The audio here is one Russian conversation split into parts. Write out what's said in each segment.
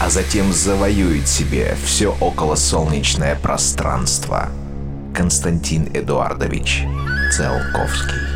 а затем завоюет себе все околосолнечное пространство. Константин Эдуардович Целковский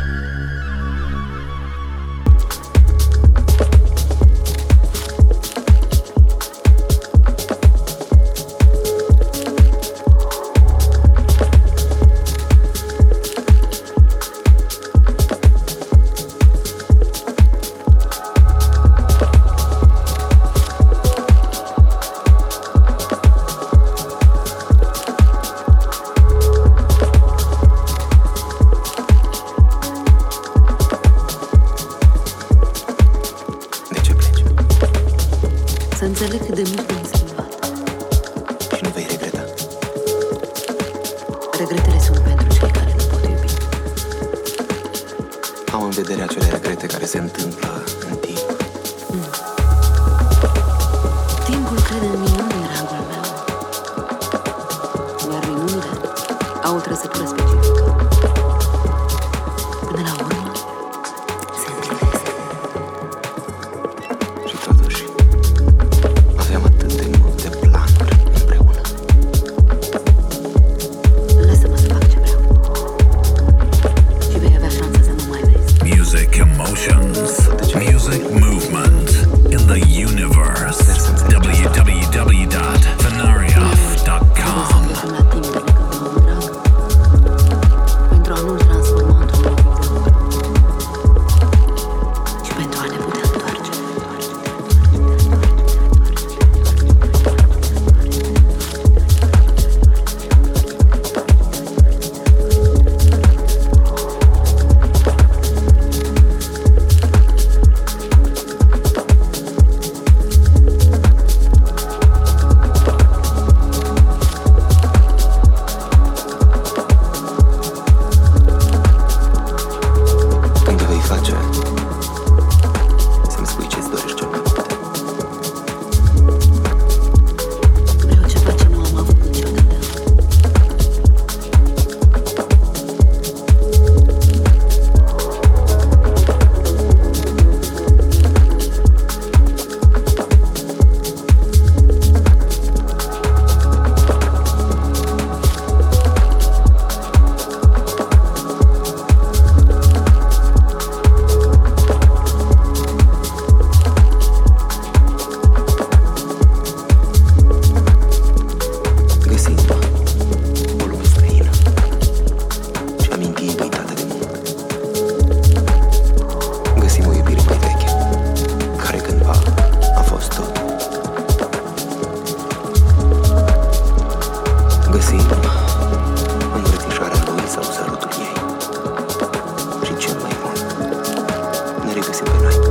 night.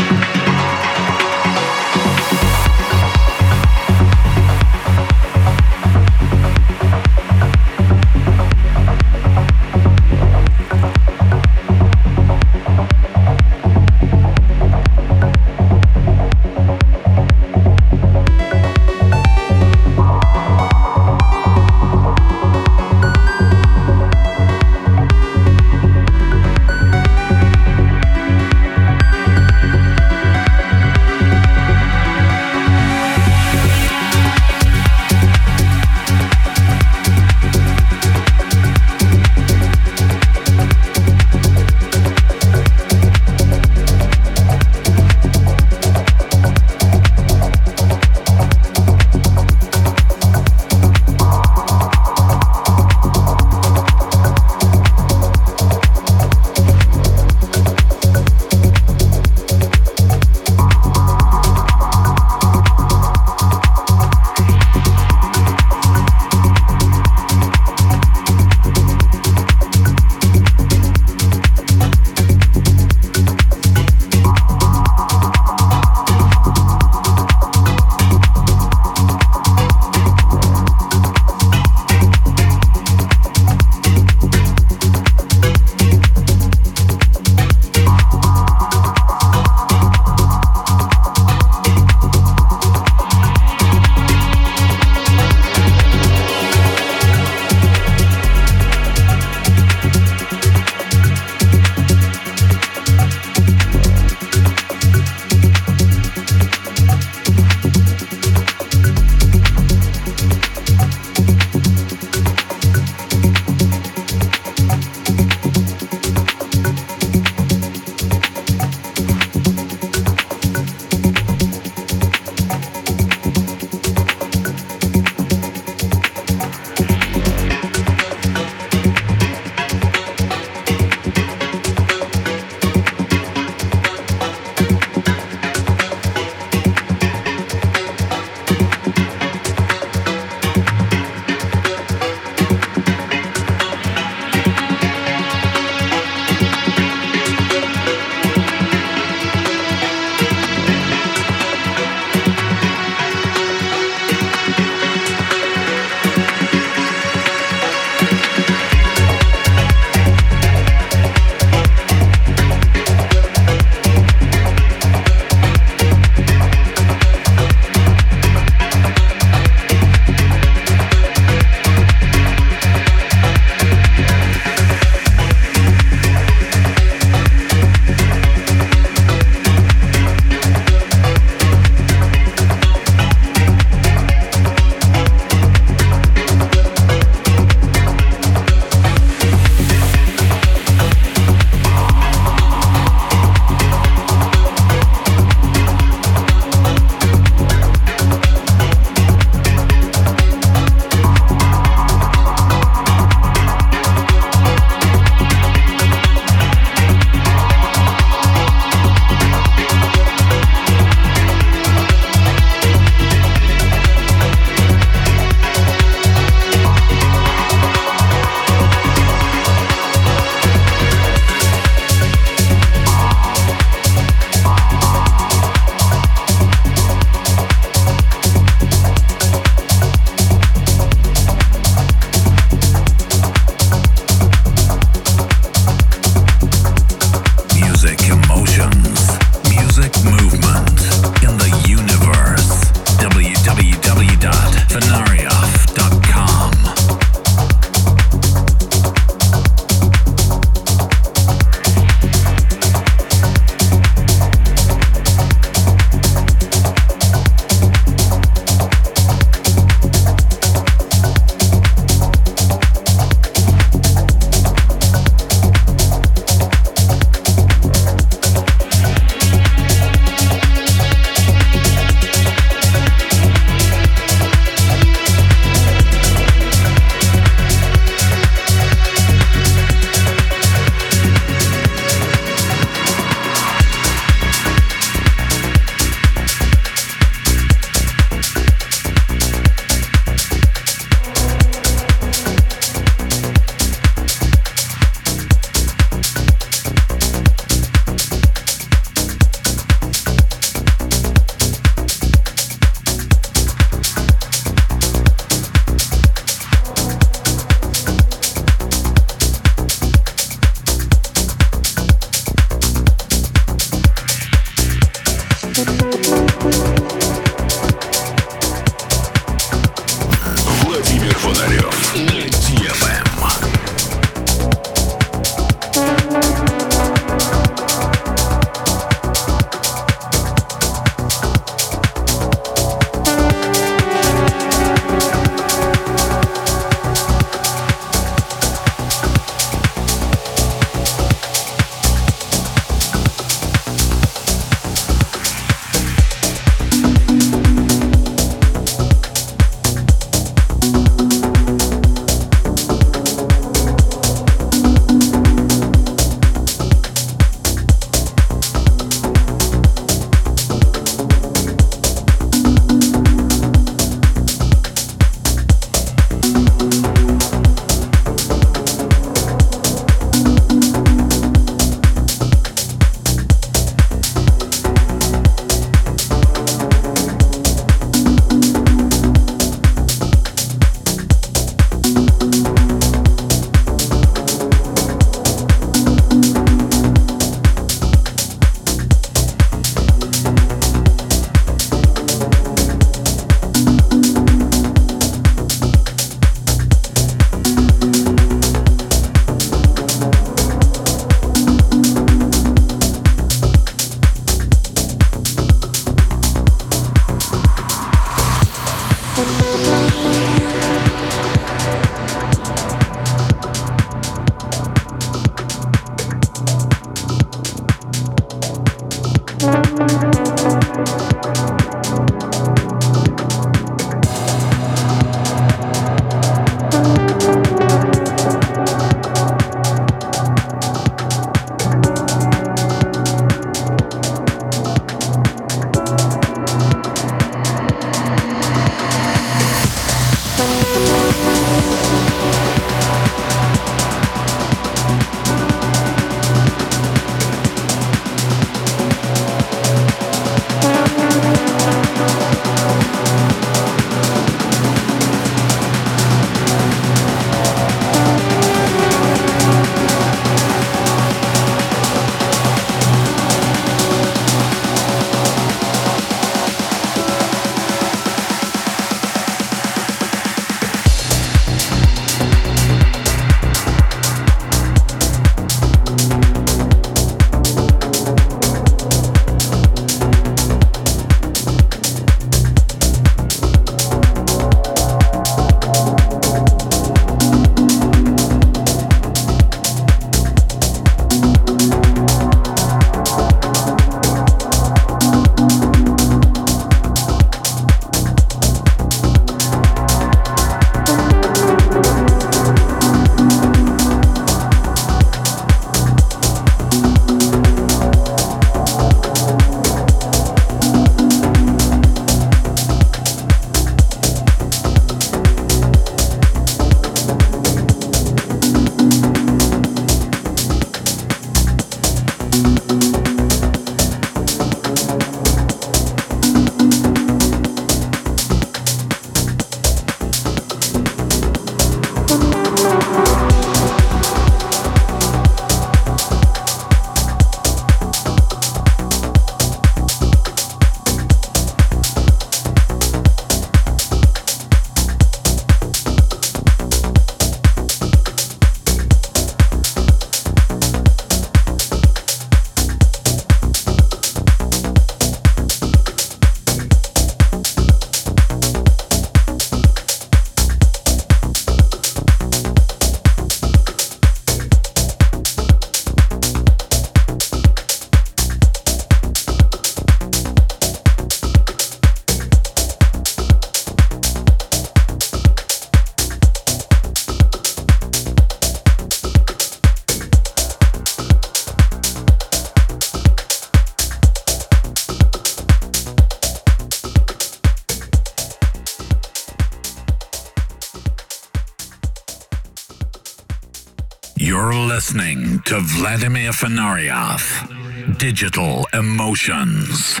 Listening to Vladimir Fanaryov, Digital Emotions.